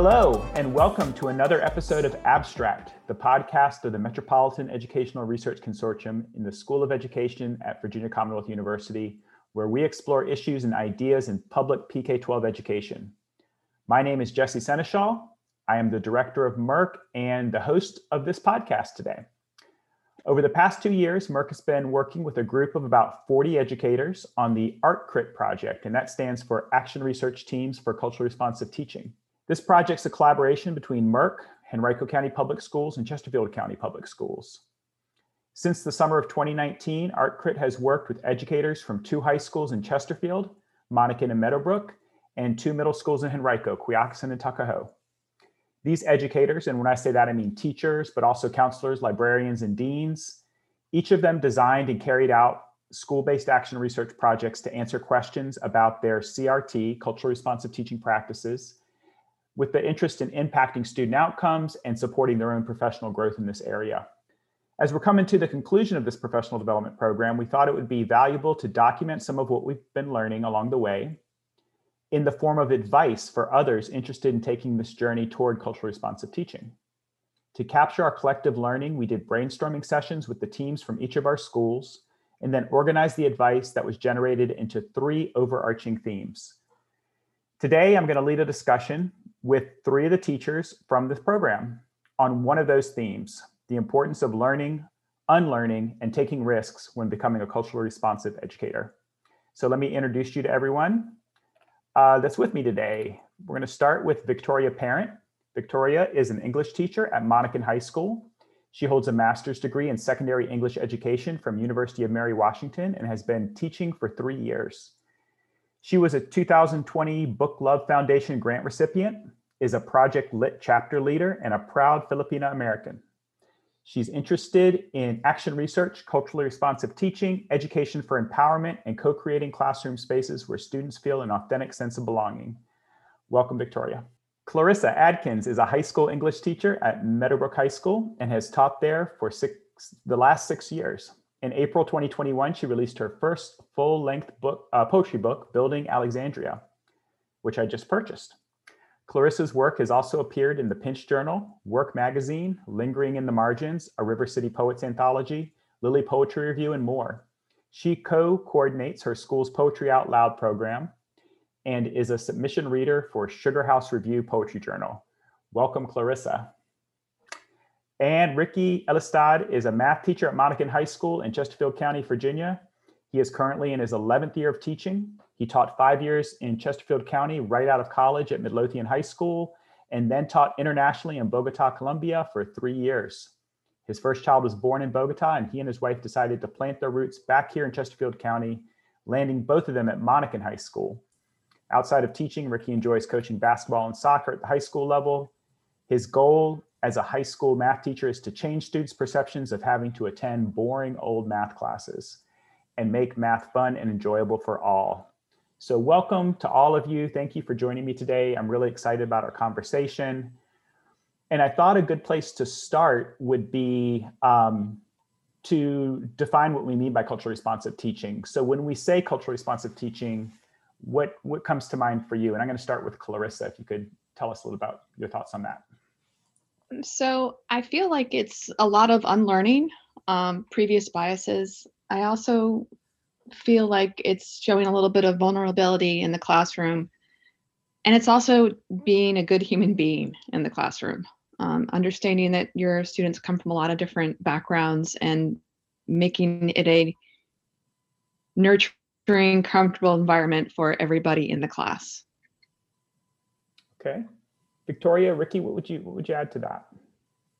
Hello, and welcome to another episode of Abstract, the podcast of the Metropolitan Educational Research Consortium in the School of Education at Virginia Commonwealth University, where we explore issues and ideas in public PK 12 education. My name is Jesse Senechal. I am the director of MERC and the host of this podcast today. Over the past two years, MERC has been working with a group of about 40 educators on the ARC-CRIT project, and that stands for Action Research Teams for Culturally Responsive Teaching. This project's a collaboration between MERC, Henrico County Public Schools, and Chesterfield County Public Schools. Since the summer of 2019, ARC-CRIT has worked with educators from two high schools in Chesterfield, Monacan and Meadowbrook, and two middle schools in Henrico, Quioccasin and Tuckahoe. These educators, and when I say that, I mean teachers, but also counselors, librarians, and deans, each of them designed and carried out school-based action research projects to answer questions about their CRT, culturally responsive teaching practices, with the interest in impacting student outcomes and supporting their own professional growth in this area. As we're coming to the conclusion of this professional development program, we thought it would be valuable to document some of what we've been learning along the way in the form of advice for others interested in taking this journey toward culturally responsive teaching. To capture our collective learning, we did brainstorming sessions with the teams from each of our schools and then organized the advice that was generated into three overarching themes. Today, I'm going to lead a discussion with three of the teachers from this program on one of those themes, the importance of learning, unlearning, and taking risks when becoming a culturally responsive educator. So let me introduce you to everyone uh, that's with me today. We're going to start with Victoria Parent. Victoria is an English teacher at Monacan High School. She holds a master's degree in secondary English education from University of Mary Washington and has been teaching for three years. She was a 2020 Book Love Foundation grant recipient, is a Project Lit chapter leader, and a proud Filipina American. She's interested in action research, culturally responsive teaching, education for empowerment, and co-creating classroom spaces where students feel an authentic sense of belonging. Welcome, Victoria. Clarissa Adkins is a high school English teacher at Meadowbrook High School and has taught there for six, the last six years. In April 2021, she released her first full-length book, uh, poetry book, Building Alexandria, which I just purchased. Clarissa's work has also appeared in the Pinch Journal, Work Magazine, Lingering in the Margins, a River City Poets anthology, Lilly Poetry Review, and more. She co-coordinates her school's Poetry Out Loud program and is a submission reader for Sugar House Review Poetry Journal. Welcome, Clarissa. And Ricky Elistad is a math teacher at Monacan High School in Chesterfield County, Virginia. He is currently in his 11th year of teaching. He taught five years in Chesterfield County right out of college at Midlothian High School, and then taught internationally in Bogota, Colombia for three years. His first child was born in Bogota, and he and his wife decided to plant their roots back here in Chesterfield County, landing both of them at Monacan High School. Outside of teaching, Ricky enjoys coaching basketball and soccer at the high school level. His goal as a high school math teacher is to change students' perceptions of having to attend boring old math classes and make math fun and enjoyable for all. So welcome to all of you. Thank you for joining me today. I'm really excited about our conversation. And I thought a good place to start would be um, to define what we mean by culturally responsive teaching. So when we say culturally responsive teaching, what, what comes to mind for you? And I'm gonna start with Clarissa, if you could tell us a little about your thoughts on that. So I feel like it's a lot of unlearning um, previous biases. I also feel like it's showing a little bit of vulnerability in the classroom. And it's also being a good human being in the classroom, um, understanding that your students come from a lot of different backgrounds and making it a nurturing, comfortable environment for everybody in the class. Okay. Victoria, Ricky, what would you what would you add to that?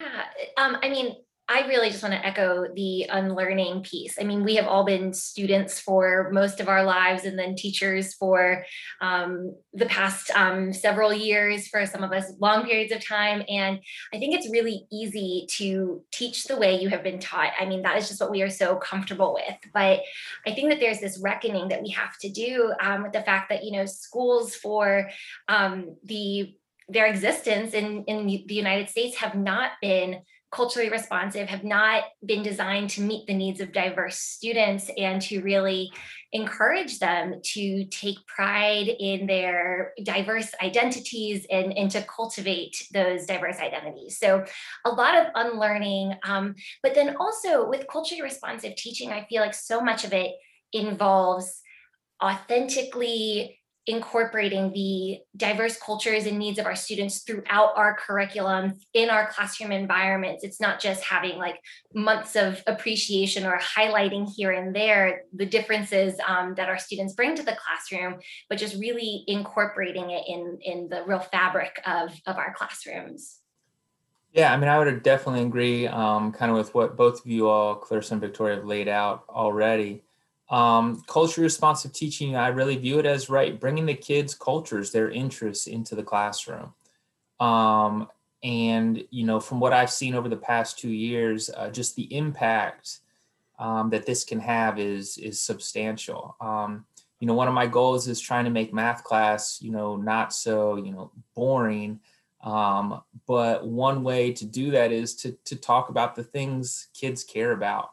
Yeah, um, I mean, I really just want to echo the unlearning piece. I mean, we have all been students for most of our lives and then teachers for um, the past um, several years, for some of us, long periods of time. And I think it's really easy to teach the way you have been taught. I mean, that is just what we are so comfortable with. But I think that there's this reckoning that we have to do um, with the fact that, you know, schools for um, the their existence in, in the United States have not been culturally responsive have not been designed to meet the needs of diverse students and to really encourage them to take pride in their diverse identities and, and to cultivate those diverse identities. So, a lot of unlearning, um, but then also with culturally responsive teaching, I feel like so much of it involves authentically incorporating the diverse cultures and needs of our students throughout our curriculum in our classroom environments it's not just having like months of appreciation or highlighting here and there the differences um, that our students bring to the classroom but just really incorporating it in in the real fabric of of our classrooms yeah, I mean, I would definitely agree um, kind of with what both of you all, Clarissa and Victoria, have laid out already. Um, culture responsive teaching, I really view it as right, bringing the kids' cultures, their interests into the classroom. Um, and, you know, from what I've seen over the past two years, uh, just the impact um, that this can have is, is substantial. Um, you know, one of my goals is trying to make math class, you know, not so, you know, boring. Um, but one way to do that is to, to talk about the things kids care about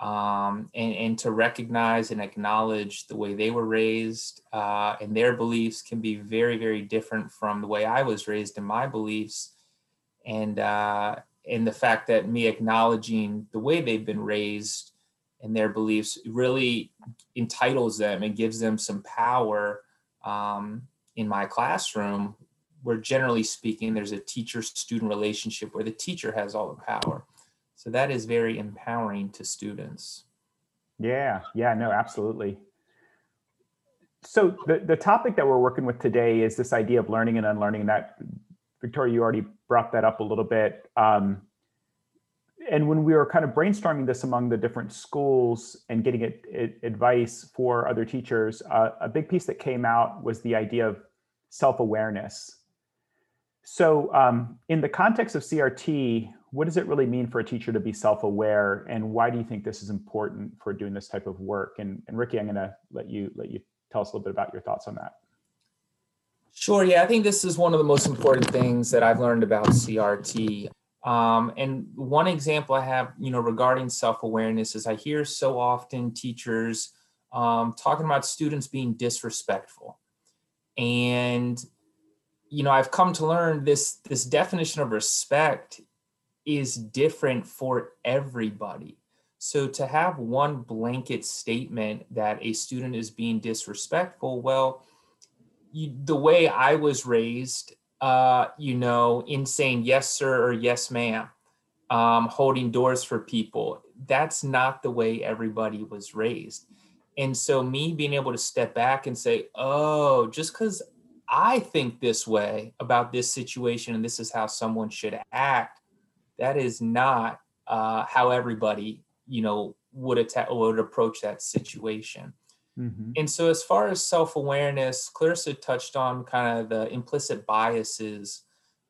um, and, and to recognize and acknowledge the way they were raised uh, and their beliefs can be very, very different from the way I was raised and my beliefs. And, uh, and the fact that me acknowledging the way they've been raised and their beliefs really entitles them and gives them some power um, in my classroom where generally speaking there's a teacher student relationship where the teacher has all the power so that is very empowering to students. Yeah, yeah, no, absolutely. So the, the topic that we're working with today is this idea of learning and unlearning. And that, Victoria, you already brought that up a little bit. Um, and when we were kind of brainstorming this among the different schools and getting it, it advice for other teachers, uh, a big piece that came out was the idea of self-awareness. So um, in the context of CRT, what does it really mean for a teacher to be self-aware and why do you think this is important for doing this type of work? And, and ricky i'm going to let you let you tell us a little bit about your thoughts on that. Sure yeah i think this is one of the most important things that i've learned about crt um, and one example i have you know regarding self-awareness is i hear so often teachers um, talking about students being disrespectful. And you know i've come to learn this this definition of respect is different for everybody. So to have one blanket statement that a student is being disrespectful, well, you, the way I was raised, uh, you know, in saying yes, sir, or yes, ma'am, um, holding doors for people, that's not the way everybody was raised. And so, me being able to step back and say, oh, just because I think this way about this situation and this is how someone should act that is not uh, how everybody you know would attack would approach that situation mm-hmm. and so as far as self-awareness clarissa touched on kind of the implicit biases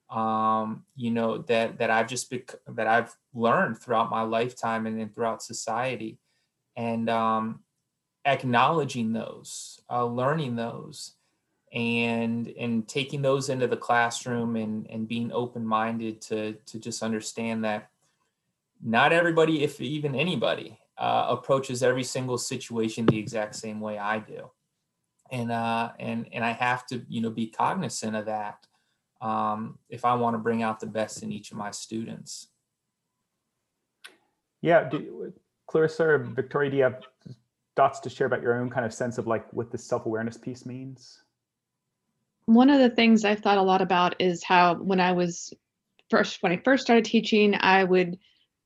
um, you know that that i've just bec- that i've learned throughout my lifetime and, and throughout society and um, acknowledging those uh, learning those and and taking those into the classroom and and being open-minded to to just understand that not everybody if even anybody uh, approaches every single situation the exact same way i do. And uh and and i have to you know be cognizant of that um, if i want to bring out the best in each of my students. Yeah do, clarissa or victoria do you have thoughts to share about your own kind of sense of like what the self-awareness piece means one of the things I've thought a lot about is how when I was first when I first started teaching, I would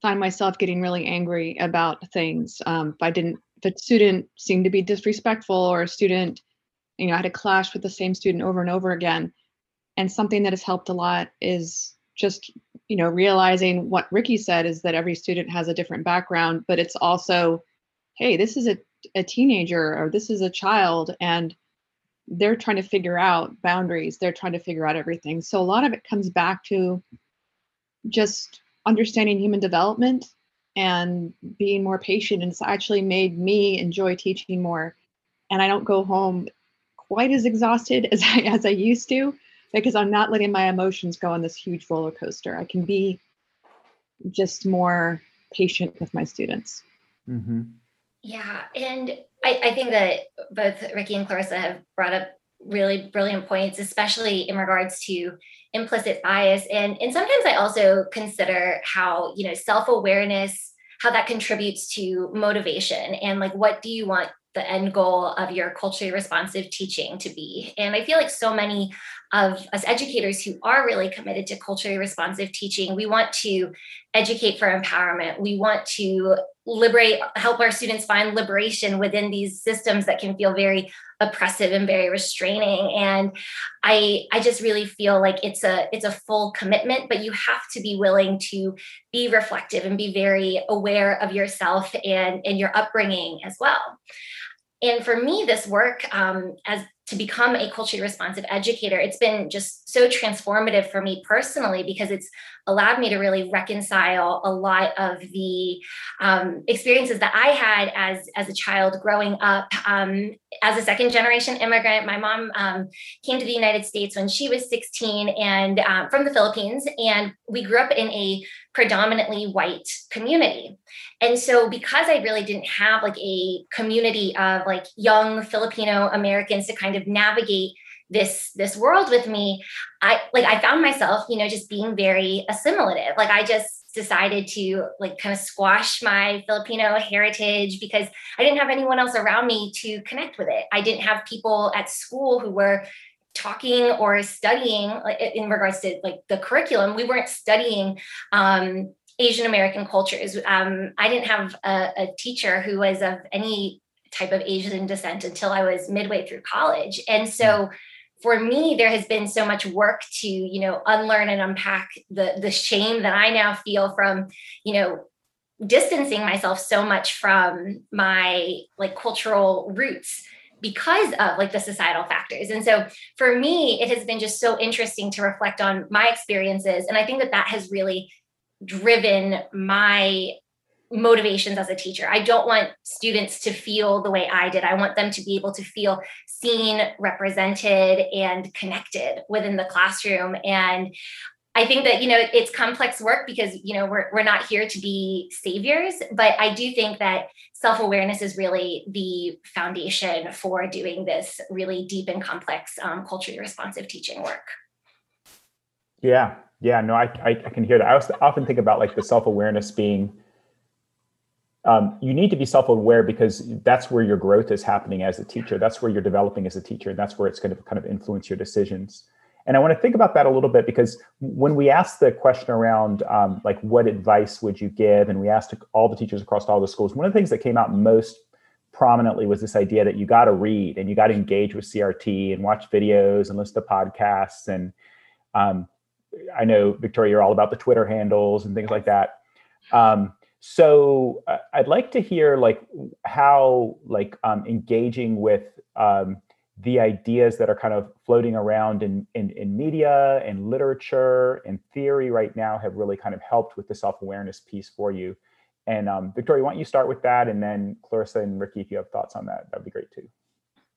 find myself getting really angry about things. Um, if I didn't, if a student seemed to be disrespectful or a student, you know, I had a clash with the same student over and over again. And something that has helped a lot is just, you know, realizing what Ricky said is that every student has a different background, but it's also, hey, this is a, a teenager or this is a child and they're trying to figure out boundaries they're trying to figure out everything so a lot of it comes back to just understanding human development and being more patient and it's actually made me enjoy teaching more and i don't go home quite as exhausted as i as i used to because i'm not letting my emotions go on this huge roller coaster i can be just more patient with my students. Mm-hmm. Yeah. And I, I think that both Ricky and Clarissa have brought up really brilliant points, especially in regards to implicit bias. And, and sometimes I also consider how, you know, self-awareness, how that contributes to motivation and like what do you want the end goal of your culturally responsive teaching to be. And I feel like so many of us educators who are really committed to culturally responsive teaching, we want to educate for empowerment. We want to liberate, help our students find liberation within these systems that can feel very oppressive and very restraining. And I, I just really feel like it's a it's a full commitment, but you have to be willing to be reflective and be very aware of yourself and, and your upbringing as well. And for me, this work um, as to become a culturally responsive educator, it's been just so transformative for me personally because it's allowed me to really reconcile a lot of the um, experiences that I had as as a child growing up um, as a second generation immigrant. My mom um, came to the United States when she was 16 and um, from the Philippines, and we grew up in a predominantly white community. And so because I really didn't have like a community of like young Filipino Americans to kind of navigate this this world with me i like i found myself you know just being very assimilative like i just decided to like kind of squash my filipino heritage because i didn't have anyone else around me to connect with it i didn't have people at school who were talking or studying in regards to like the curriculum we weren't studying um, asian american cultures. Um, i didn't have a, a teacher who was of any type of asian descent until i was midway through college. And so for me there has been so much work to you know unlearn and unpack the the shame that i now feel from you know distancing myself so much from my like cultural roots because of like the societal factors and so for me it has been just so interesting to reflect on my experiences and i think that that has really driven my motivations as a teacher. I don't want students to feel the way I did. I want them to be able to feel seen, represented, and connected within the classroom. And I think that you know it's complex work because you know we're we're not here to be saviors, but I do think that self-awareness is really the foundation for doing this really deep and complex um, culturally responsive teaching work. Yeah, yeah, no, I, I, I can hear that. I often think about like the self-awareness being um, you need to be self-aware because that's where your growth is happening as a teacher that's where you're developing as a teacher and that's where it's going to kind of influence your decisions and i want to think about that a little bit because when we asked the question around um, like what advice would you give and we asked all the teachers across all the schools one of the things that came out most prominently was this idea that you got to read and you got to engage with crt and watch videos and listen to podcasts. And um, i know victoria you're all about the twitter handles and things like that. Um, so uh, I'd like to hear like how like um, engaging with um, the ideas that are kind of floating around in, in, in media and literature and theory right now have really kind of helped with the self-awareness piece for you. And um, Victoria, why don't you start with that? And then Clarissa and Ricky, if you have thoughts on that, that'd be great too.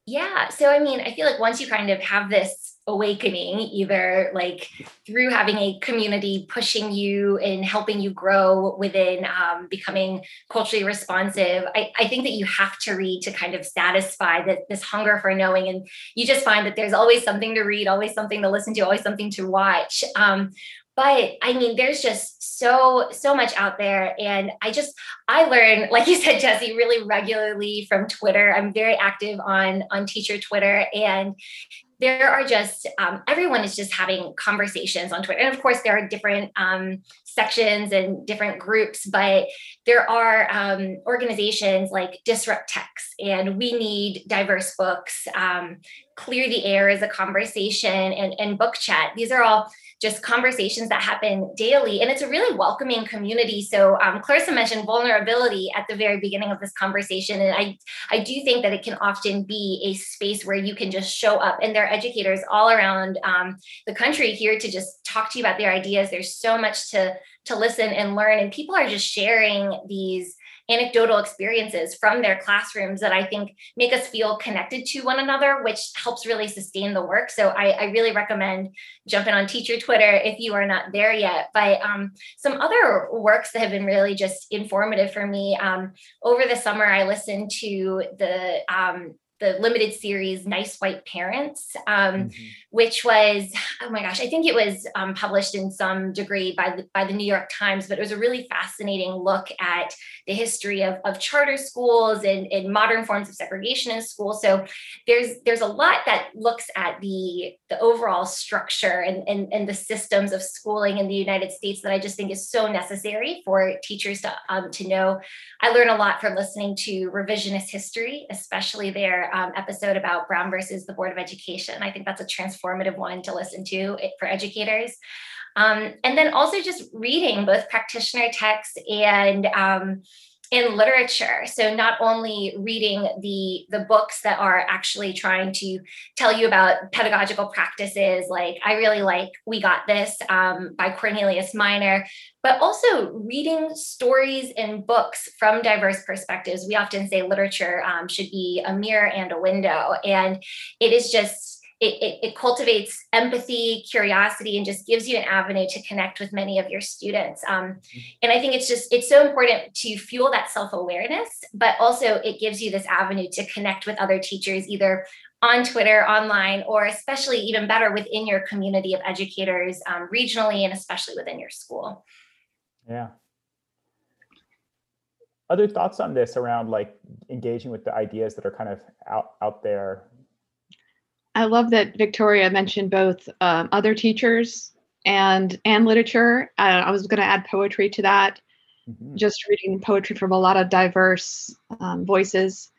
Yeah. So, I mean, I feel like once you kind of have this awakening, either like through having a community pushing you and helping you grow within um, becoming culturally responsive, I, I, think that you have to read to kind of satisfy that this hunger for knowing. And you just find that there's always something to read, always something to listen to, always something to watch. Um, but i mean there's just so so much out there. And i just i learn like you said jesse really regularly from twitter. I'm very active on on teacher twitter. And there are just um, everyone is just having conversations on twitter. And of course there are different um, sections and different groups but there are um, organizations like disrupt text. And we need diverse books um, clear the air is a conversation and, and book chat these are all just conversations that happen daily. And it's a really welcoming community. So um, Clarissa mentioned vulnerability at the very beginning of this conversation. And I, I do think that it can often be a space where you can just show up and there are educators all around um, the country here to just talk to you about their ideas. There's so much to, to listen and learn. And people are just sharing these anecdotal experiences from their classrooms that I think make us feel connected to one another, which helps really sustain the work. So I, I really recommend jumping on teacher Twitter if you are not there yet. But um, some other works that have been really just informative for me um, over the summer, I listened to the um, the limited series nice white parents um, mm-hmm. which was oh my gosh i think it was um, published in some degree by the, by the new york times but it was a really fascinating look at the history of, of charter schools and, and modern forms of segregation in schools so there's there's a lot that looks at the the overall structure and, and, and the systems of schooling in the united states that i just think is so necessary for teachers to, um, to know i learn a lot from listening to revisionist history especially their um, episode about Brown versus the Board of Education. I think that's a transformative one to listen to for educators. Um, and then also just reading both practitioner texts and um, in literature. So not only reading the the books that are actually trying to tell you about pedagogical practices like i really like we got this um, by cornelius minor but also reading stories and books from diverse perspectives. We often say literature um, should be a mirror and a window and it is just it, it, it, cultivates empathy, curiosity, and just gives you an avenue to connect with many of your students. Um, mm-hmm. and I think it's just, it's so important to fuel that self awareness, but also it gives you this avenue to connect with other teachers, either on Twitter, online, or especially even better within your community of educators um, regionally and especially within your school. Yeah. Other thoughts on this around like engaging with the ideas that are kind of out, out there I love that Victoria mentioned both um, other teachers and and literature. Uh, I was going to add poetry to that. Mm-hmm. Just reading poetry from a lot of diverse um, voices,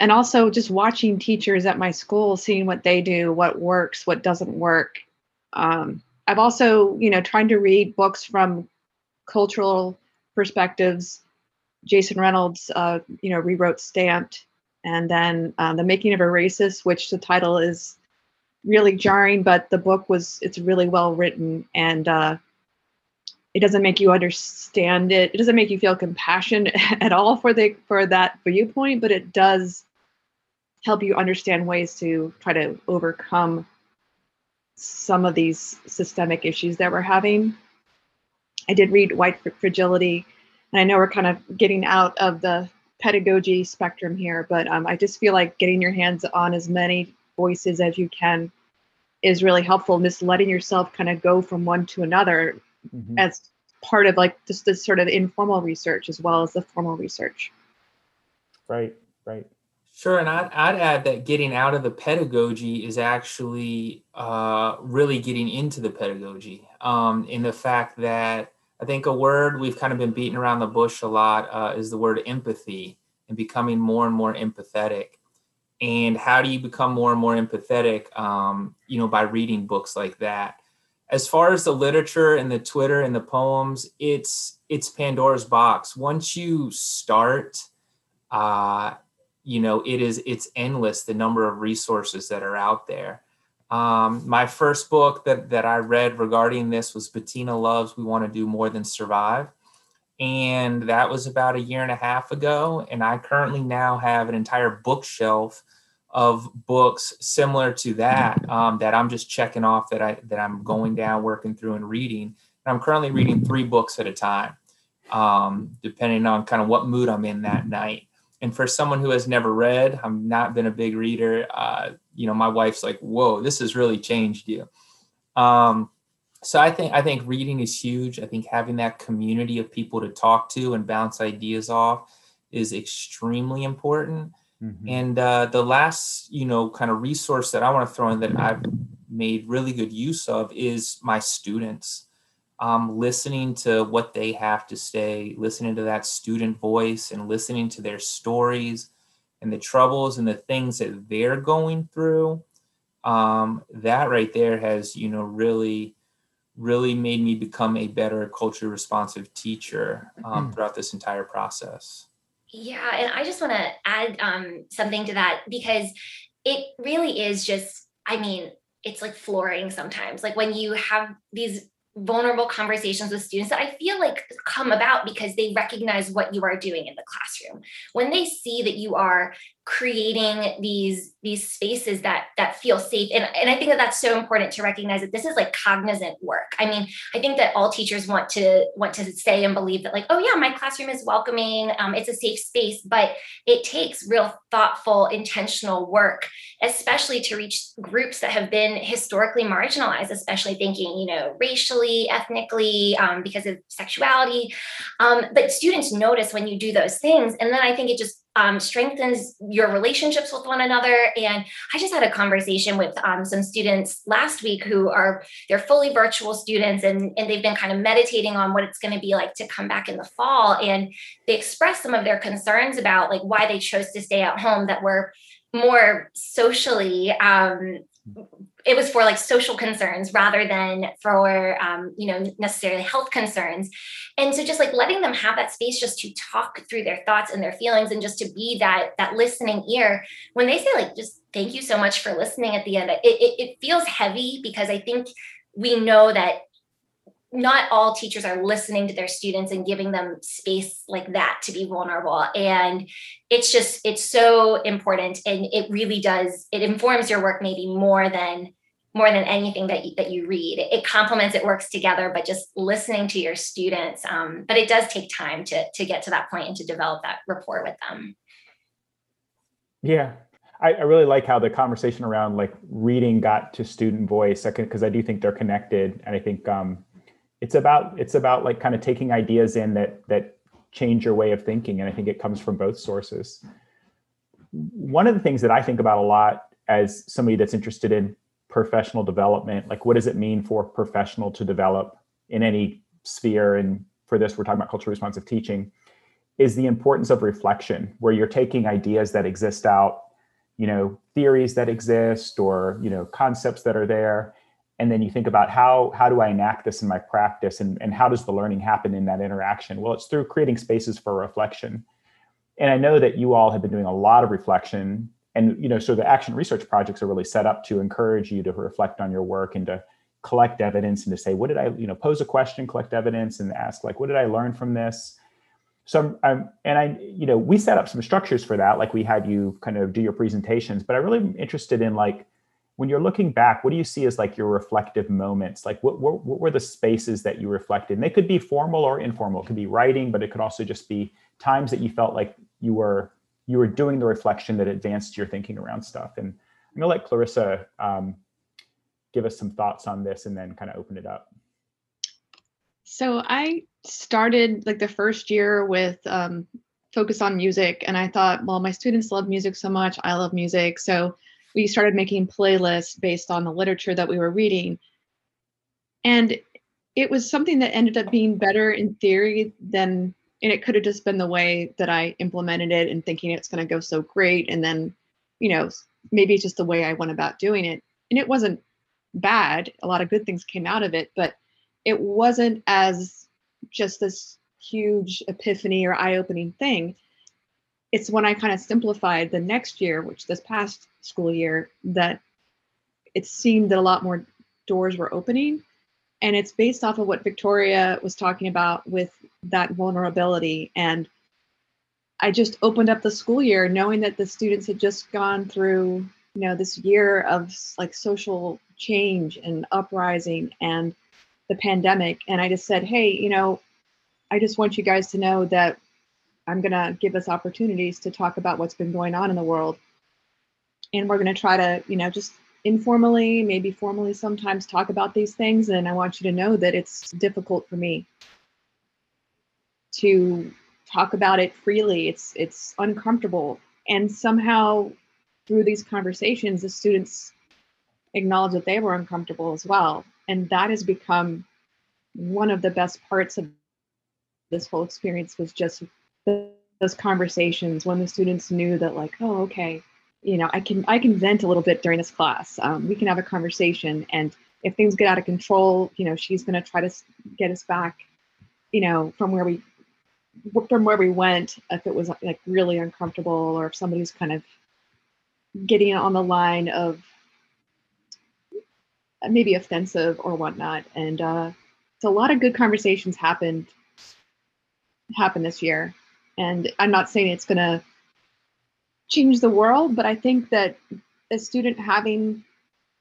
and also just watching teachers at my school, seeing what they do, what works, what doesn't work. Um, I've also, you know, trying to read books from cultural perspectives. Jason Reynolds, uh, you know, rewrote Stamped and then uh, the making of a racist which the title is really jarring but the book was it's really well written. And uh, it doesn't make you understand it. It doesn't make you feel compassion at all for the for that viewpoint but it does help you understand ways to try to overcome some of these systemic issues that we're having. I did read white fragility and i know we're kind of getting out of the pedagogy spectrum here, but um, I just feel like getting your hands on as many voices as you can is really helpful. And just letting yourself kind of go from one to another mm-hmm. as part of like just this sort of informal research as well as the formal research. Right, right. Sure, and I'd, I'd add that getting out of the pedagogy is actually uh, really getting into the pedagogy um, in the fact that I think a word we've kind of been beating around the bush a lot uh, is the word empathy and becoming more and more empathetic. And how do you become more and more empathetic? Um, you know, by reading books like that. As far as the literature and the Twitter and the poems, it's it's Pandora's box. Once you start, uh, you know, it is it's endless the number of resources that are out there. Um, my first book that, that I read regarding this was Bettina Love's We Want to Do More Than Survive. And that was about a year and a half ago. And I currently now have an entire bookshelf of books similar to that um, that I'm just checking off that I that I'm going down, working through, and reading. And I'm currently reading three books at a time, um, depending on kind of what mood I'm in that night. And for someone who has never read, I've not been a big reader. Uh, you know, my wife's like, "Whoa, this has really changed you." Um, so I think I think reading is huge. I think having that community of people to talk to and bounce ideas off is extremely important. Mm-hmm. And uh, the last, you know, kind of resource that I want to throw in that I've made really good use of is my students um, listening to what they have to say, listening to that student voice, and listening to their stories and the troubles and the things that they're going through. Um, that right there has, you know, really, really made me become a better culture responsive teacher um, mm-hmm. throughout this entire process. Yeah, and I just want to add um, something to that because it really is just, I mean, it's like flooring sometimes. Like when you have these vulnerable conversations with students that I feel like come about because they recognize what you are doing in the classroom. When they see that you are creating these these spaces that that feel safe and, and i think that that's so important to recognize that this is like cognizant work i mean i think that all teachers want to want to say and believe that like oh yeah my classroom is welcoming um, it's a safe space but it takes real thoughtful intentional work especially to reach groups that have been historically marginalized especially thinking you know racially ethnically um, because of sexuality um, but students notice when you do those things and then i think it just um, strengthens your relationships with one another. And I just had a conversation with um, some students last week who are they're fully virtual students and, and they've been kind of meditating on what it's going to be like to come back in the fall. And they expressed some of their concerns about like why they chose to stay at home that were more socially um, it was for like social concerns rather than for um, you know necessarily health concerns. And so just like letting them have that space just to talk through their thoughts and their feelings and just to be that that listening ear. When they say like just thank you so much for listening at the end it, it, it feels heavy because i think we know that not all teachers are listening to their students and giving them space like that to be vulnerable. And it's just it's so important and it really does it informs your work maybe more than more than anything that you, that you read. It complements it works together but just listening to your students um, but it does take time to to get to that point and to develop that rapport with them. Yeah. I, I really like how the conversation around like reading got to student voice because I do think they're connected and I think um, it's about it's about like kind of taking ideas in that that change your way of thinking and i think it comes from both sources. One of the things that i think about a lot as somebody that's interested in professional development like what does it mean for professional to develop in any sphere? And for this we're talking about culturally responsive teaching is the importance of reflection where you're taking ideas that exist out you know theories that exist or you know concepts that are there and then you think about how how do i enact this in my practice and, and how does the learning happen in that interaction? Well it's through creating spaces for reflection. And i know that you all have been doing a lot of reflection and you know so the action research projects are really set up to encourage you to reflect on your work and to collect evidence and to say what did i you know pose a question collect evidence and ask like what did i learn from this? So I'm, and i you know we set up some structures for that like we had you kind of do your presentations but i'm really interested in like when you're looking back, what do you see as like your reflective moments? Like what, what, what were the spaces that you reflected? And they could be formal or informal. It could be writing, but it could also just be times that you felt like you were you were doing the reflection that advanced your thinking around stuff. And I'm gonna let Clarissa um, give us some thoughts on this and then kind of open it up. So I started like the first year with um, focus on music, and I thought, well, my students love music so much, I love music, so we started making playlists based on the literature that we were reading. And it was something that ended up being better in theory than, and it could have just been the way that I implemented it and thinking it's going to go so great. And then, you know, maybe it's just the way I went about doing it. And it wasn't bad. A lot of good things came out of it, but it wasn't as just this huge epiphany or eye opening thing it's when I kind of simplified the next year, which this past school year, that it seemed that a lot more doors were opening. And it's based off of what Victoria was talking about with that vulnerability. And I just opened up the school year knowing that the students had just gone through, you know, this year of like social change and uprising and the pandemic. And I just said, hey, you know, I just want you guys to know that I'm going to give us opportunities to talk about what's been going on in the world. And we're going to try to, you know, just informally, maybe formally sometimes talk about these things. And I want you to know that it's difficult for me to talk about it freely. It's it's uncomfortable. And somehow through these conversations, the students acknowledge that they were uncomfortable as well. And that has become one of the best parts of this whole experience was just those conversations when the students knew that like oh okay you know i can i can vent a little bit during this class. Um, we can have a conversation and if things get out of control you know she's going to try to get us back you know from where we from where we went if it was like really uncomfortable or if somebody's kind of getting on the line of maybe offensive or whatnot. And uh so a lot of good conversations happened happened this year. And i'm not saying it's going to change the world but i think that a student having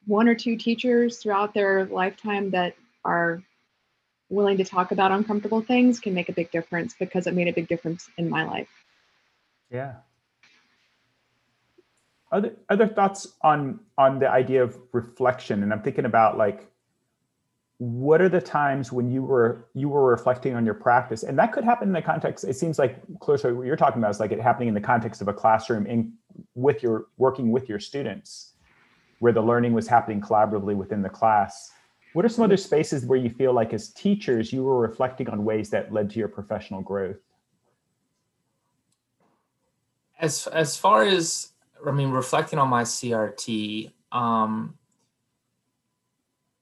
one or two teachers throughout their lifetime that are willing to talk about uncomfortable things can make a big difference because it made a big difference in my life. Yeah. Other other thoughts on on the idea of reflection? And i'm thinking about like what are the times when you were you were reflecting on your practice? And that could happen in the context it seems like closer what you're talking about is like it happening in the context of a classroom in with your working with your students where the learning was happening collaboratively within the class. What are some other spaces where you feel like as teachers you were reflecting on ways that led to your professional growth? As as far as i mean reflecting on my crt um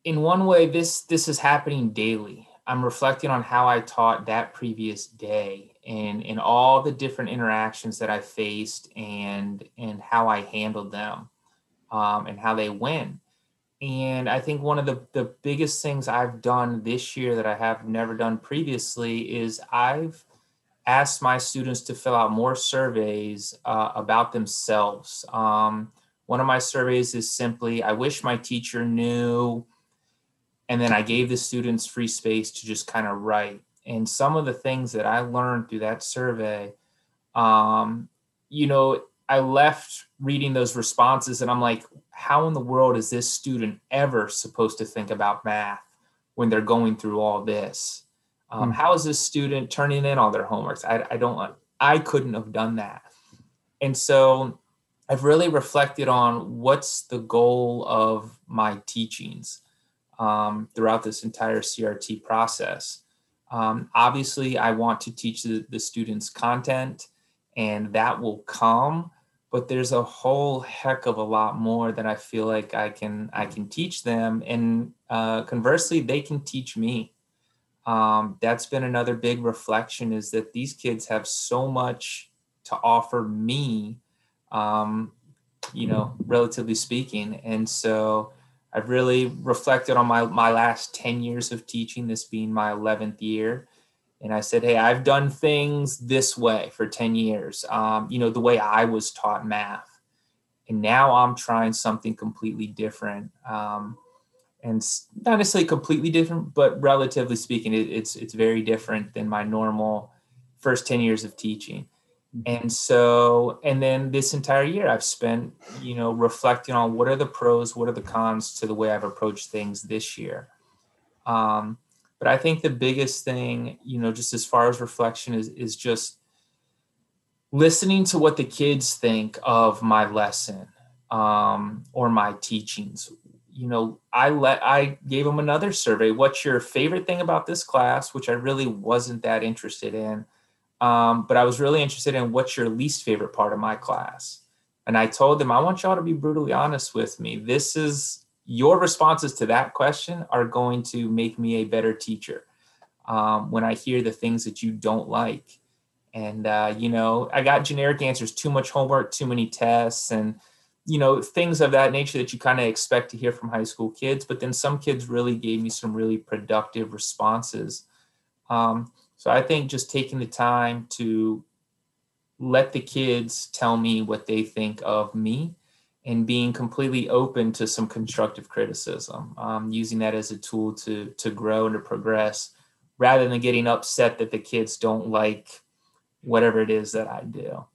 in one way this this is happening daily. I'm reflecting on how i taught that previous day and and all the different interactions that i faced and and how i handled them um, and how they went. And i think one of the the biggest things i've done this year that i have never done previously is i've asked my students to fill out more surveys uh, about themselves. Um, one of my surveys is simply i wish my teacher knew and then I gave the students free space to just kind of write. And some of the things that I learned through that survey, um, you know, I left reading those responses and I'm like, how in the world is this student ever supposed to think about math when they're going through all this? Um, mm-hmm. how is this student turning in all their homeworks? I, I don't, I couldn't have done that. And so I've really reflected on what's the goal of my teachings um, throughout this entire CRT process. Um, obviously, I want to teach the, the, students content, and that will come. But there's a whole heck of a lot more that I feel like I can I can teach them, and uh, conversely, they can teach me. Um, that's been another big reflection is that these kids have so much to offer me, um, you know, relatively speaking, and so I've really reflected on my, my last 10 years of teaching, this being my 11th year. And I said, hey, I've done things this way for 10 years, um, you know, the way I was taught math. And now I'm trying something completely different. Um, and not necessarily completely different, but relatively speaking, it, it's, it's very different than my normal first 10 years of teaching. Mm-hmm. And so, and then this entire year I've spent, you know, reflecting on what are the pros, what are the cons to the way I've approached things this year. Um, but I think the biggest thing, you know, just as far as reflection is, is just listening to what the kids think of my lesson um, or my teachings. You know, I let I gave them another survey. What's your favorite thing about this class? Which I really wasn't that interested in um, but I was really interested in what's your least favorite part of my class. And I told them, I want y'all to be brutally honest with me. This is your responses to that question are going to make me a better teacher um, when I hear the things that you don't like. And, uh, you know, I got generic answers too much homework, too many tests, and, you know, things of that nature that you kind of expect to hear from high school kids. But then some kids really gave me some really productive responses. Um, so I think just taking the time to let the kids tell me what they think of me and being completely open to some constructive criticism, um, using that as a tool to to grow and to progress, rather than getting upset that the kids don't like whatever it is that I do.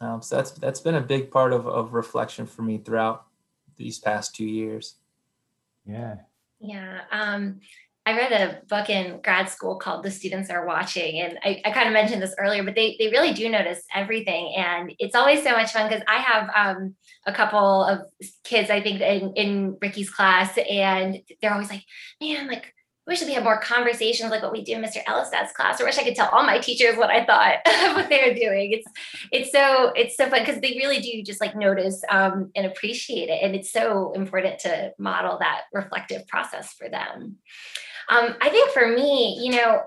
Um, so that's that's been a big part of, of reflection for me throughout these past two years. Yeah. Yeah. Um, I read a book in grad school called The Students Are Watching. And I, I kind of mentioned this earlier, but they, they really do notice everything. And it's always so much fun because I have um, a couple of kids, I think, in, in Ricky's class, and they're always like, man, like, I wish we had more conversations like what we do in Mr. Elistad's class. I wish I could tell all my teachers what I thought of what they were doing. It's it's so it's so fun because they really do just like notice um, and appreciate it, and it's so important to model that reflective process for them. Um, I think for me, you know,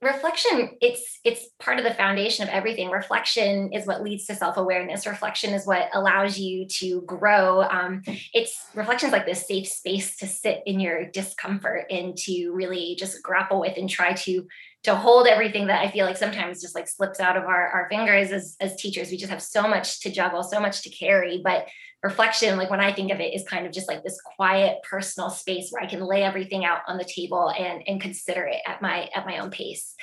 reflection it's it's part of the foundation of everything. Reflection is what leads to self-awareness. Reflection is what allows you to grow. Um, it's reflections like this safe space to sit in your discomfort and to really just grapple with and try to to hold everything that i feel like sometimes just like slips out of our, our fingers. As, as teachers we just have so much to juggle so much to carry. But reflection like when i think of it is kind of just like this quiet personal space where i can lay everything out on the table and and consider it at my at my own pace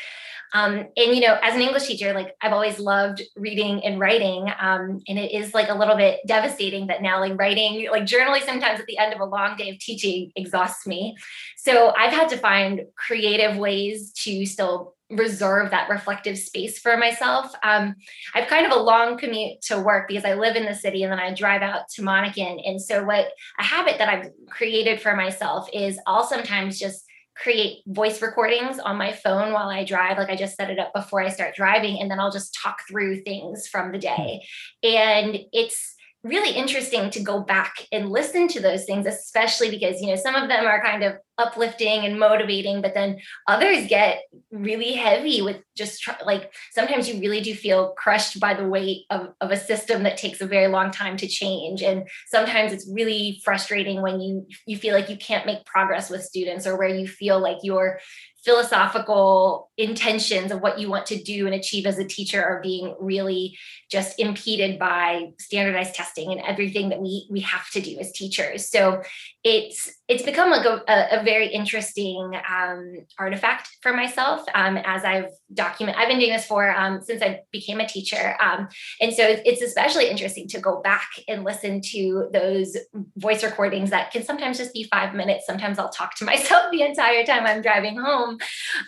um, and you know as an english teacher like i've always loved reading and writing um, and it is like a little bit devastating that now like writing like journaling sometimes at the end of a long day of teaching exhausts me so i've had to find creative ways to still reserve that reflective space for myself. Um, I've kind of a long commute to work because I live in the city and then I drive out to Monacan. And so, what a habit that I've created for myself is I'll sometimes just create voice recordings on my phone while I drive. Like I just set it up before I start driving, and then I'll just talk through things from the day. And it's really interesting to go back and listen to those things especially because you know some of them are kind of uplifting and motivating but then others get really heavy with just like sometimes you really do feel crushed by the weight of, of a system that takes a very long time to change. And sometimes it's really frustrating when you you feel like you can't make progress with students or where you feel like you're philosophical intentions of what you want to do and achieve as a teacher are being really just impeded by standardized testing and everything that we we have to do as teachers. So it's it's become like a, a very interesting um, artifact for myself um, as I've documented. I've been doing this for um, since I became a teacher, um, and so it's especially interesting to go back and listen to those voice recordings that can sometimes just be five minutes. Sometimes I'll talk to myself the entire time I'm driving home,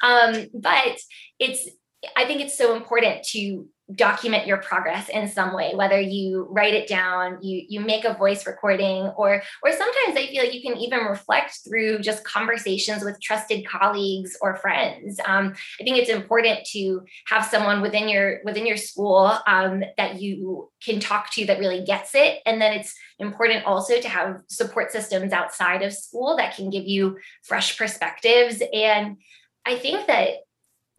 um, but it's I think it's so important to document your progress in some way whether you write it down you you make a voice recording or or sometimes i feel like you can even reflect through just conversations with trusted colleagues or friends. Um, i think it's important to have someone within your within your school um, that you can talk to that really gets it. And then it's important also to have support systems outside of school that can give you fresh perspectives. And i think that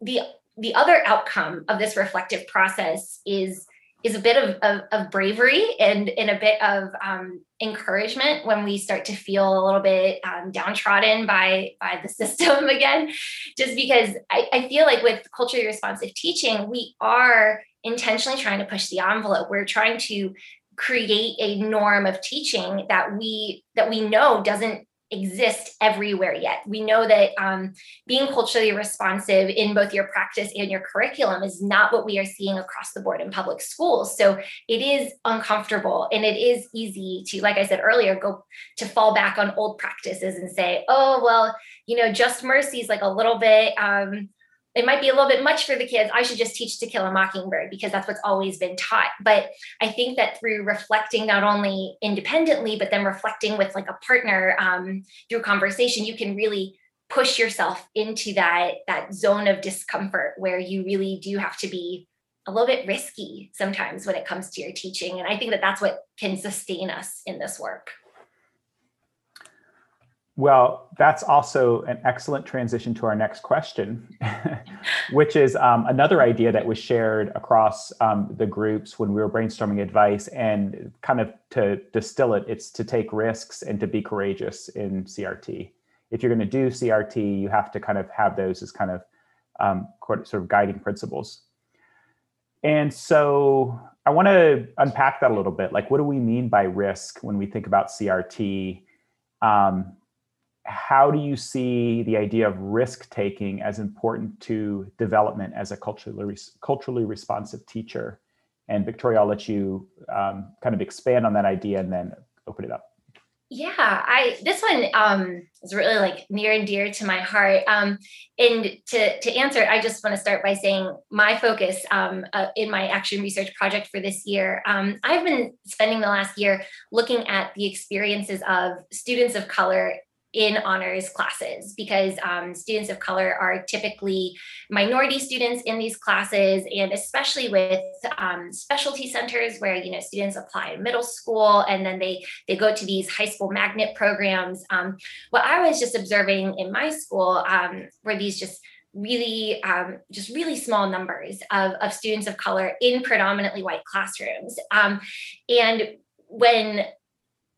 the the other outcome of this reflective process is is a bit of, of, of bravery and, and a bit of um, encouragement when we start to feel a little bit um, downtrodden by by the system again. Just because I, I feel like with culturally responsive teaching we are intentionally trying to push the envelope. We're trying to create a norm of teaching that we that we know doesn't exist everywhere yet. We know that um, being culturally responsive in both your practice and your curriculum is not what we are seeing across the board in public schools. So it is uncomfortable and it is easy to, like I said earlier, go to fall back on old practices and say, oh, well, you know, just mercy is like a little bit. Um, it might be a little bit much for the kids. I should just teach to kill a mockingbird because that's what's always been taught. But I think that through reflecting not only independently, but then reflecting with like a partner um, through conversation, you can really push yourself into that that zone of discomfort where you really do have to be a little bit risky sometimes when it comes to your teaching. And I think that that's what can sustain us in this work. Well, that's also an excellent transition to our next question, which is um, another idea that was shared across um, the groups when we were brainstorming advice. And kind of to distill it, it's to take risks and to be courageous in CRT. If you're going to do CRT, you have to kind of have those as kind of um, sort of guiding principles. And so I want to unpack that a little bit. Like, what do we mean by risk when we think about CRT? Um, how do you see the idea of risk taking as important to development as a culturally culturally responsive teacher? And Victoria, I'll let you um, kind of expand on that idea and then open it up. Yeah, I this one um, is really like near and dear to my heart. Um, and to to answer, I just want to start by saying my focus um, uh, in my action research project for this year. Um, I've been spending the last year looking at the experiences of students of color in honors classes because um, students of color are typically minority students in these classes and especially with um, specialty centers where you know students apply in middle school and then they they go to these high school magnet programs. Um, what i was just observing in my school um, were these just really um, just really small numbers of, of students of color in predominantly white classrooms. Um, and when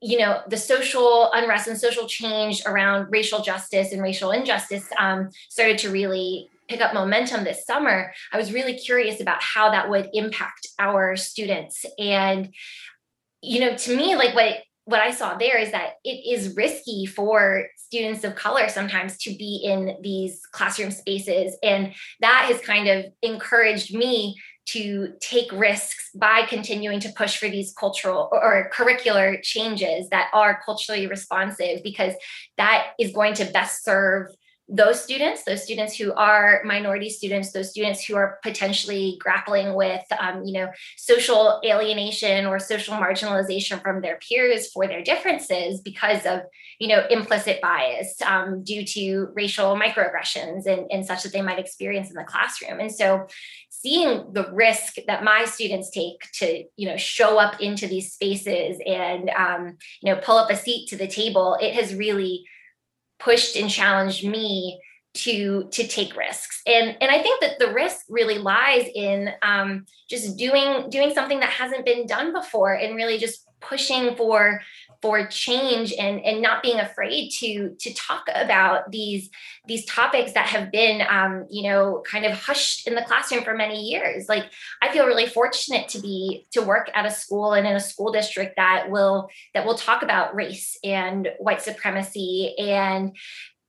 you know the social unrest and social change around racial justice and racial injustice um, started to really pick up momentum this summer i was really curious about how that would impact our students. And you know to me like what what i saw there is that it is risky for students of color sometimes to be in these classroom spaces. And that has kind of encouraged me to take risks by continuing to push for these cultural or curricular changes that are culturally responsive because that is going to best serve those students, those students who are minority students, those students who are potentially grappling with, um, you know, social alienation or social marginalization from their peers for their differences because of, you know, implicit bias um, due to racial microaggressions and, and such that they might experience in the classroom. And so, seeing the risk that my students take to, you know, show up into these spaces and, um, you know, pull up a seat to the table, it has really pushed and challenged me to to take risks. And and i think that the risk really lies in um, just doing doing something that hasn't been done before and really just pushing for for change and and not being afraid to to talk about these these topics that have been um, you know kind of hushed in the classroom for many years. Like i feel really fortunate to be to work at a school and in a school district that will that will talk about race and white supremacy and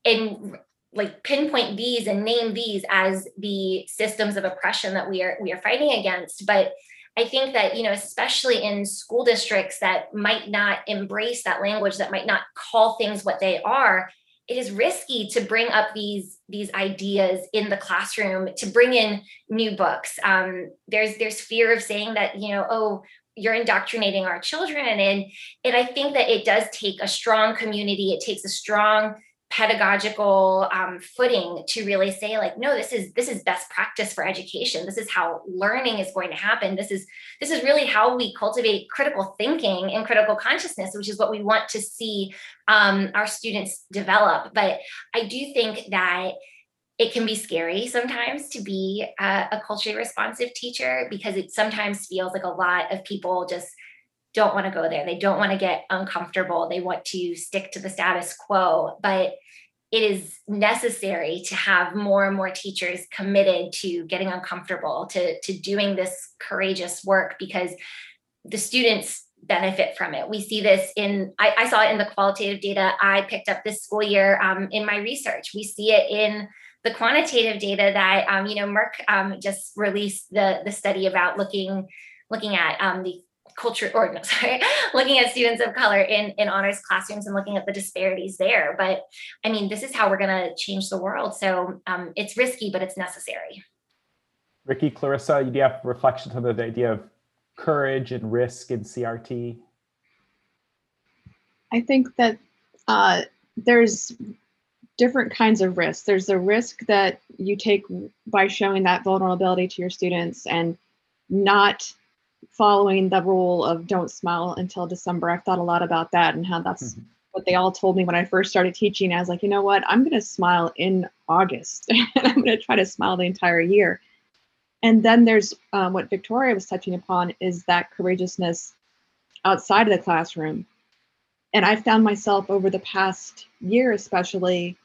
and like pinpoint these and name these as the systems of oppression that we are we are fighting against. But I think that, you know, especially in school districts that might not embrace that language, that might not call things what they are, it is risky to bring up these these ideas in the classroom to bring in new books. Um, there's there's fear of saying that you know oh you're indoctrinating our children. And and i think that it does take a strong community. It takes a strong pedagogical um, footing to really say like no this is this is best practice for education. This is how learning is going to happen. This is this is really how we cultivate critical thinking and critical consciousness which is what we want to see um, our students develop. But i do think that it can be scary sometimes to be a, a culturally responsive teacher because it sometimes feels like a lot of people just don't want to go there. They don't want to get uncomfortable. They want to stick to the status quo. But it is necessary to have more and more teachers committed to getting uncomfortable, to, to doing this courageous work because the students benefit from it. We see this in, I, I saw it in the qualitative data I picked up this school year um, in my research. We see it in the quantitative data that, um, you know, MERC um, just released the, the study about looking looking at um, the culture or no, sorry, looking at students of color in, in honors classrooms and looking at the disparities there. But I mean, this is how we're going to change the world. So um, it's risky, but it's necessary. Ricky, Clarissa, do you have reflections on the idea of courage and risk in CRT? I think that uh, there's different kinds of risks. There's the risk that you take by showing that vulnerability to your students and not following the rule of don't smile until December. I've thought a lot about that and how that's mm-hmm. what they all told me when I first started teaching. I was like, you know what? I'm going to smile in August and I'm going to try to smile the entire year. And then there's um, what Victoria was touching upon is that courageousness outside of the classroom. And I found myself over the past year, especially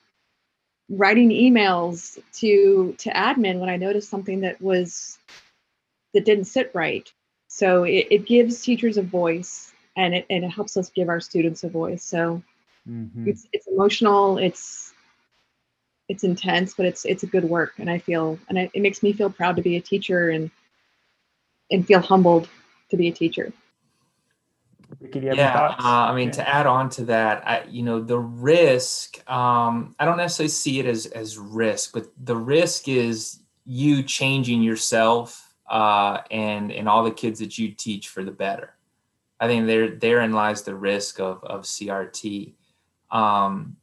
writing emails to to admin when I noticed something that was that didn't sit right so it, it gives teachers a voice and it, and it helps us give our students a voice so mm-hmm. it's, it's emotional it's it's intense but it's it's a good work and i feel and it, it makes me feel proud to be a teacher and and feel humbled to be a teacher yeah, uh, I mean, yeah. to add on to that, I, you know, the risk. Um, I don't necessarily see it as as risk, but the risk is you changing yourself uh, and and all the kids that you teach for the better. I think there therein lies the risk of of CRT. Um,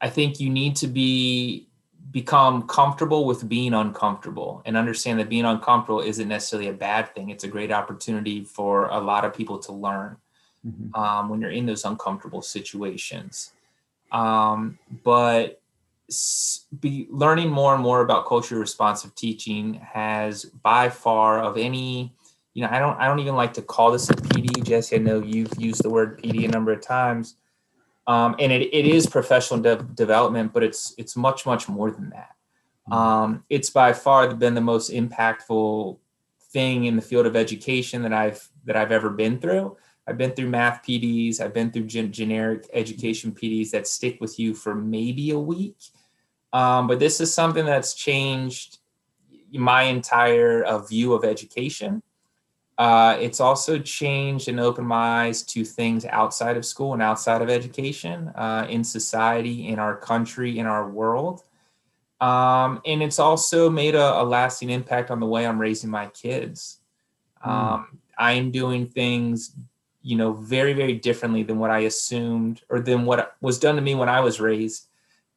I think you need to be become comfortable with being uncomfortable and understand that being uncomfortable isn't necessarily a bad thing. It's a great opportunity for a lot of people to learn mm-hmm. um, when you're in those uncomfortable situations. Um, but be learning more and more about culture responsive teaching has by far of any you know i don't i don't even like to call this a pd jesse i know you've used the word pd a number of times um, and it, it is professional de- development but it's it's much much more than that mm-hmm. um, it's by far been the most impactful thing in the field of education that i've that i've ever been through I've been through math PDs. I've been through gen- generic education PDs that stick with you for maybe a week. Um, but this is something that's changed my entire uh, view of education. Uh, it's also changed and opened my eyes to things outside of school and outside of education, uh, in society, in our country, in our world. Um, and it's also made a, a, lasting impact on the way I'm raising my kids. Um, mm. I am doing things you know very very differently than what i assumed or than what was done to me when i was raised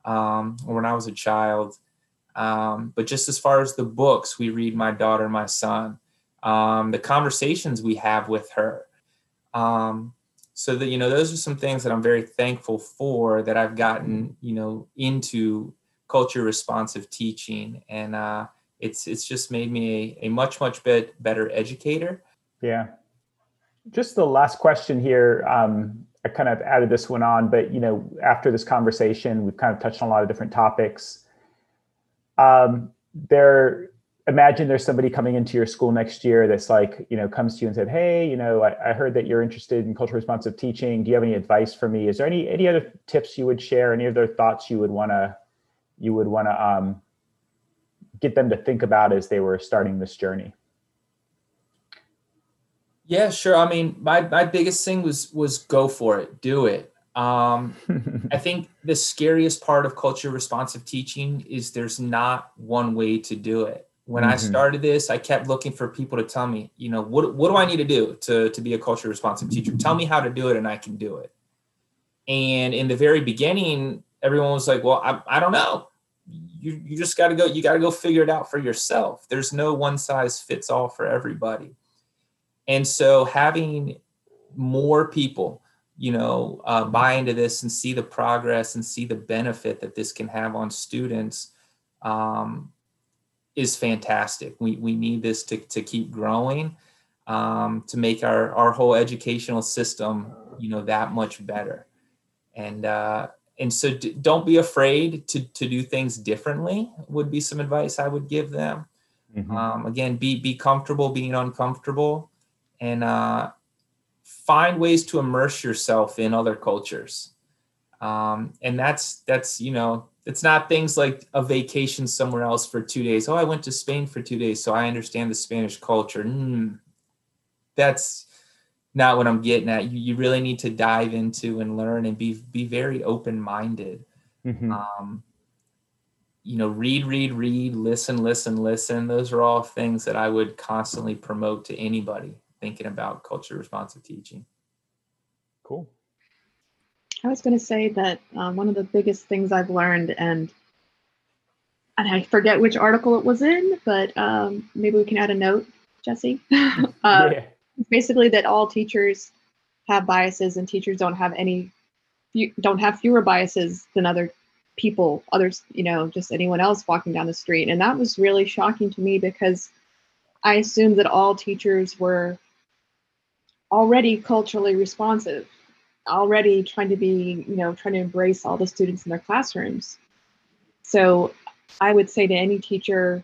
um, or when i was a child. Um, but just as far as the books we read my daughter my son um, the conversations we have with her. Um, so that you know those are some things that i'm very thankful for that i've gotten you know into culture responsive teaching. And uh, it's it's just made me a, a much much bit better educator. Yeah. Just the last question here. Um, I kind of added this one on, but you know, after this conversation, we've kind of touched on a lot of different topics. Um, there, imagine there's somebody coming into your school next year that's like, you know, comes to you and said, "Hey, you know, I, I heard that you're interested in cultural responsive teaching. Do you have any advice for me? Is there any any other tips you would share? Any other thoughts you would want to you would want to um, get them to think about as they were starting this journey?" Yeah, sure. I mean, my my biggest thing was was go for it, do it. Um, I think the scariest part of culture responsive teaching is there's not one way to do it. When mm-hmm. I started this, I kept looking for people to tell me, you know, what what do I need to do to to be a culture responsive teacher? Tell me how to do it, and I can do it. And in the very beginning, everyone was like, "Well, I I don't know." You, you just got to go you got to go figure it out for yourself there's no one size fits all for everybody and so having more people, you know, uh, buy into this and see the progress and see the benefit that this can have on students um, is fantastic. We, we need this to, to keep growing um, to make our, our whole educational system, you know, that much better. And, uh, and so d- don't be afraid to, to do things differently would be some advice I would give them. Mm-hmm. Um, again, be, be comfortable being uncomfortable and uh, find ways to immerse yourself in other cultures. Um, and that's that's you know it's not things like a vacation somewhere else for two days. Oh, I went to Spain for two days, so I understand the Spanish culture. Mm, that's not what I'm getting at. You, you really need to dive into and learn and be be very open minded. Mm-hmm. Um, you know, read, read, read, listen, listen, listen. Those are all things that I would constantly promote to anybody thinking about culture responsive teaching. Cool. I was going to say that um, one of the biggest things I've learned, and and I forget which article it was in, but um, maybe we can add a note, Jesse. uh, yeah. Basically, that all teachers have biases, and teachers don't have any, don't have fewer biases than other people, others, you know, just anyone else walking down the street. And that was really shocking to me because I assumed that all teachers were already culturally responsive, already trying to be, you know, trying to embrace all the students in their classrooms. So I would say to any teacher,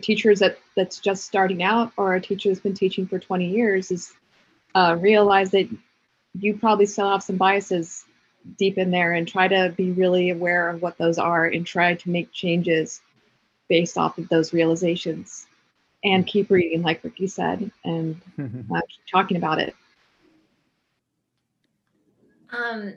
teachers that that's just starting out or a teacher that's been teaching for 20 years is uh, realize that you probably still have some biases deep in there and try to be really aware of what those are and try to make changes based off of those realizations and keep reading, like Ricky said, and uh, keep talking about it. Um,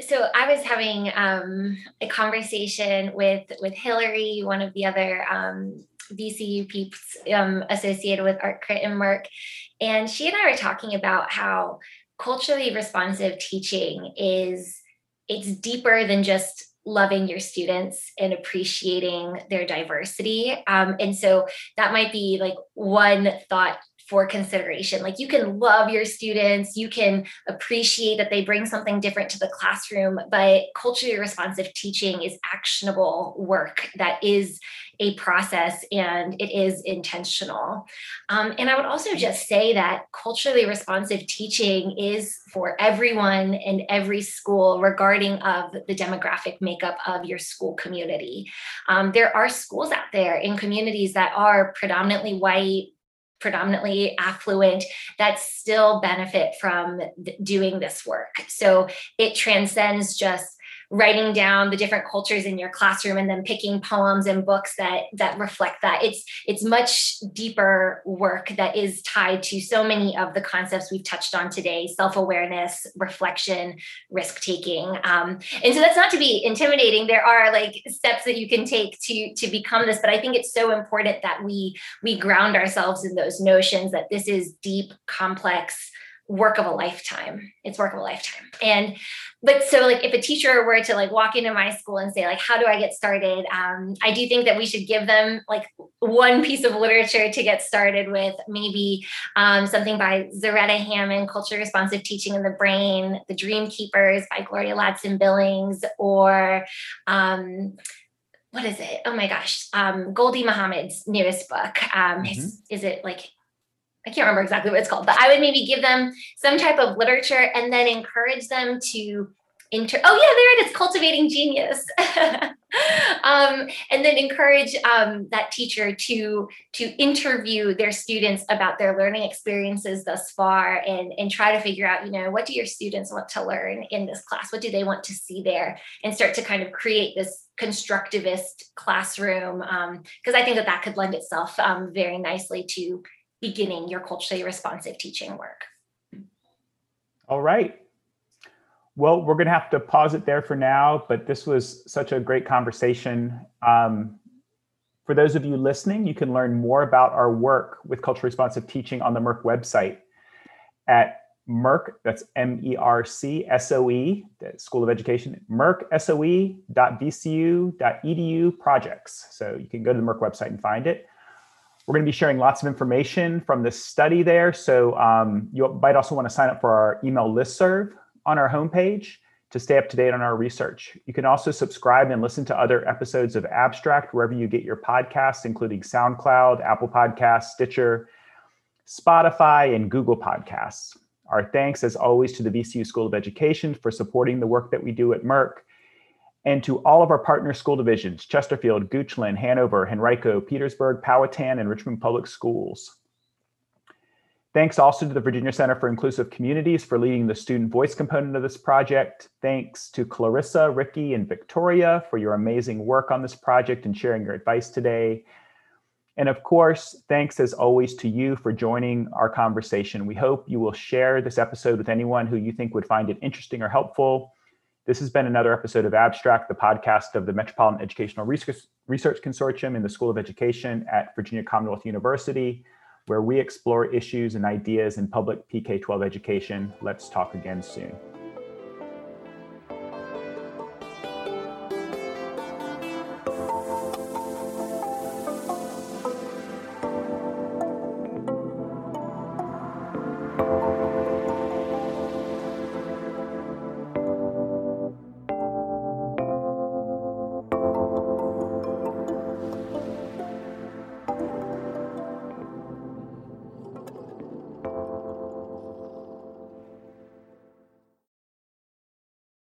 so I was having um, a conversation with with Hillary, one of the other um, VCU peeps um, associated with Art Crit and MERC, and she and I were talking about how culturally responsive teaching is it's deeper than just loving your students and appreciating their diversity. Um, and so that might be like one thought for consideration. Like you can love your students, you can appreciate that they bring something different to the classroom, but culturally responsive teaching is actionable work that is a process and it is intentional. Um, and I would also just say that culturally responsive teaching is for everyone and every school regarding of the demographic makeup of your school community. Um, there are schools out there in communities that are predominantly white, predominantly affluent that still benefit from th- doing this work. So it transcends just writing down the different cultures in your classroom and then picking poems and books that that reflect that. It's it's much deeper work that is tied to so many of the concepts we've touched on today self-awareness reflection risk taking um, and so that's not to be intimidating. There are like steps that you can take to to become this but i think it's so important that we we ground ourselves in those notions that this is deep complex work of a lifetime it's work of a lifetime and but so like if a teacher were to like walk into my school and say like how do i get started um, i do think that we should give them like one piece of literature to get started with maybe um, something by zaretta hammond culture responsive teaching in the brain the dream keepers by gloria ladson billings or um, what is it? Oh my gosh, um, Gholdy Muhammad's newest book. Um, mm-hmm. is, is it like I can't remember exactly what it's called, but I would maybe give them some type of literature and then encourage them to inter. Oh yeah, there it is, cultivating genius. um, and then encourage um, that teacher to to interview their students about their learning experiences thus far, and and try to figure out, you know, what do your students want to learn in this class? What do they want to see there? And start to kind of create this constructivist classroom because um, I think that that could lend itself um, very nicely to beginning your culturally responsive teaching work. All right. Well, we're going to have to pause it there for now, but this was such a great conversation. Um, for those of you listening, you can learn more about our work with culturally responsive teaching on the MERC website at MERC, that's M-E-R-C S-O-E, the School of Education, mercsoe.vcu.edu projects. So you can go to the MERC website and find it. We're going to be sharing lots of information from this study there. So um, you might also want to sign up for our email list serve on our homepage to stay up to date on our research. You can also subscribe and listen to other episodes of Abstract wherever you get your podcasts, including SoundCloud, Apple Podcasts, Stitcher, Spotify, and Google Podcasts. Our thanks, as always, to the VCU School of Education for supporting the work that we do at MERC and to all of our partner school divisions, Chesterfield, Goochland, Hanover, Henrico, Petersburg, Powhatan, and Richmond Public Schools. Thanks also to the Virginia Center for Inclusive Communities for leading the student voice component of this project. Thanks to Clarissa, Ricky, and Victoria for your amazing work on this project and sharing your advice today. And of course, thanks as always to you for joining our conversation. We hope you will share this episode with anyone who you think would find it interesting or helpful. This has been another episode of Abstract, the podcast of the Metropolitan Educational Research Consortium in the School of Education at Virginia Commonwealth University, where we explore issues and ideas in public PK 12 education. Let's talk again soon.